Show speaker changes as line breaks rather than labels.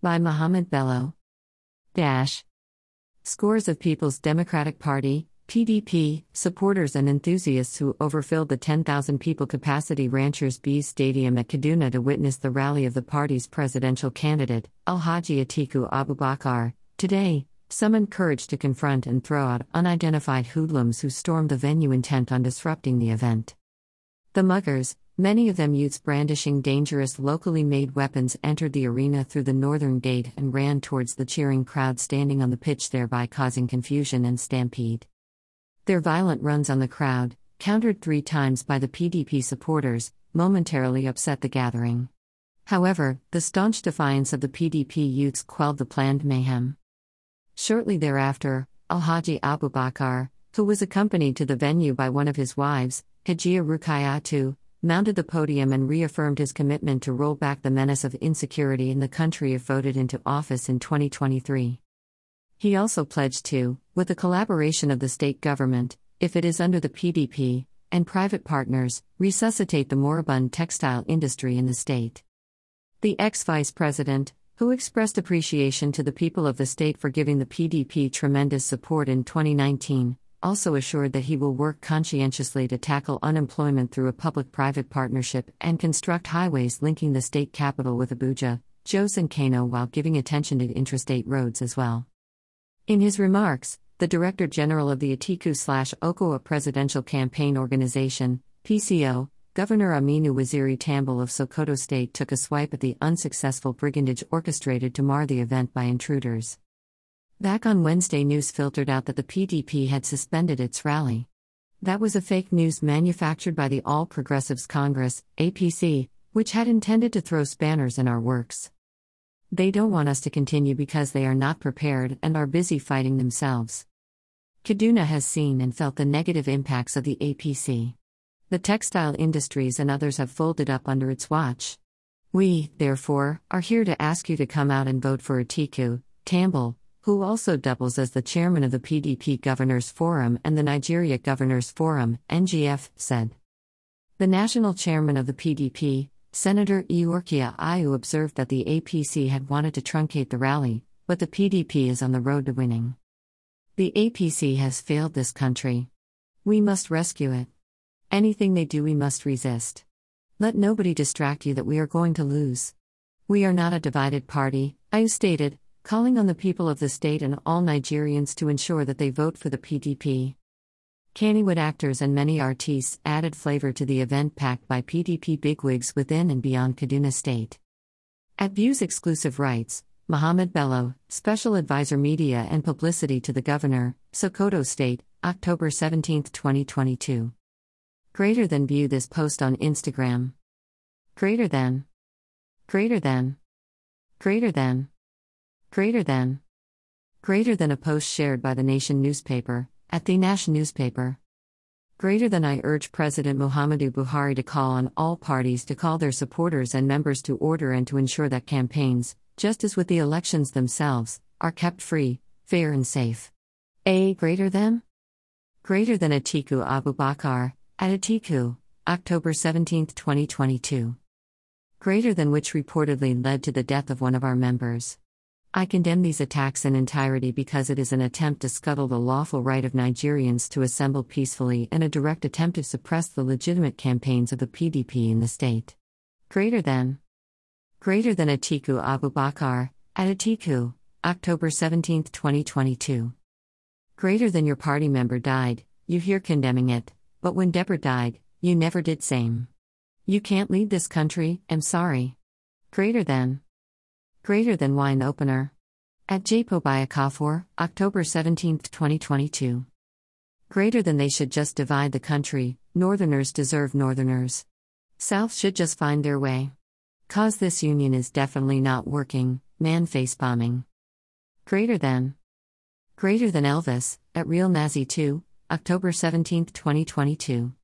By Mohammed Bello. Dash. Scores of People's Democratic Party, PDP, supporters and enthusiasts who overfilled the 10,000 people capacity Ranchers B Stadium at Kaduna to witness the rally of the party's presidential candidate, Alhaji Atiku Abubakar, today, summoned courage to confront and throw out unidentified hoodlums who stormed the venue intent on disrupting the event. The muggers, many of them youths brandishing dangerous locally made weapons, entered the arena through the northern gate and ran towards the cheering crowd standing on the pitch, thereby causing confusion and stampede. Their violent runs on the crowd, countered three times by the PDP supporters, momentarily upset the gathering. However, the staunch defiance of the PDP youths quelled the planned mayhem. Shortly thereafter, Alhaji Abubakar, who was accompanied to the venue by one of his wives, Hajia Rukayatu, mounted the podium and reaffirmed his commitment to roll back the menace of insecurity in the country if voted into office in 2023. He also pledged to, with the collaboration of the state government, if it is under the PDP, and private partners, resuscitate the moribund textile industry in the state. The ex vice president, who expressed appreciation to the people of the state for giving the PDP tremendous support in 2019, also assured that he will work conscientiously to tackle unemployment through a public private partnership and construct highways linking the state capital with Abuja, Jos and Kano while giving attention to intrastate roads as well. In his remarks, the Director General of the Atiku Okowa Presidential Campaign Organization, PCO, Governor Aminu Waziri Tambuwal of Sokoto State took a swipe at the unsuccessful brigandage orchestrated to mar the event by intruders. Back on Wednesday, news filtered out that the PDP had suspended its rally. That was a fake news manufactured by the All Progressives Congress, APC, which had intended to throw spanners in our works. They don't want us to continue because they are not prepared and are busy fighting themselves. Kaduna has seen and felt the negative impacts of the APC. The textile industries and others have folded up under its watch. We, therefore, are here to ask you to come out and vote for Atiku, Tambuwal, who also doubles as the chairman of the PDP Governors Forum and the Nigeria Governors Forum, NGF, said. The national chairman of the PDP, Senator Iyorchia Ayu, observed that the APC had wanted to truncate the rally, but the PDP is on the road to winning. The APC has failed this country. We must rescue it. Anything they do, we must resist. Let nobody distract you that we are going to lose. We are not a divided party, Ayu stated, calling on the people of the state and all Nigerians to ensure that they vote for the PDP. Kannywood actors and many artistes added flavor to the event packed by PDP bigwigs within and beyond Kaduna State. At Views exclusive rights, Mohammed Bello, Special Advisor Media and Publicity to the Governor, Sokoto State, October 17, 2022. Greater than view this post on Instagram. Greater than. Greater than. Greater than. Greater than. Greater than a post shared by the Nation newspaper, at the Nation newspaper. Greater than I urge President Muhammadu Buhari to call on all parties to call their supporters and members to order and to ensure that campaigns, just as with the elections themselves, are kept free, fair, and safe. A. Greater than? Greater than Atiku Abubakar, at Atiku, October 17, 2022. Greater than which reportedly led to the death of one of our members. I condemn these attacks in entirety because it is an attempt to scuttle the lawful right of Nigerians to assemble peacefully and a direct attempt to suppress the legitimate campaigns of the PDP in the state. Greater than. Greater than Atiku Abubakar, at Atiku, October 17, 2022. Greater than your party member died, you hear condemning it, but when Deborah died, you never did same. You can't lead this country, I'm sorry. Greater than. Greater than wine opener. At Japo Bayakafor, October 17, 2022. Greater than they should just divide the country, Northerners deserve Northerners. South should just find their way. Cause this union is definitely not working, man face bombing. Greater than. Greater than Elvis, at Real Nazi 2, October 17, 2022.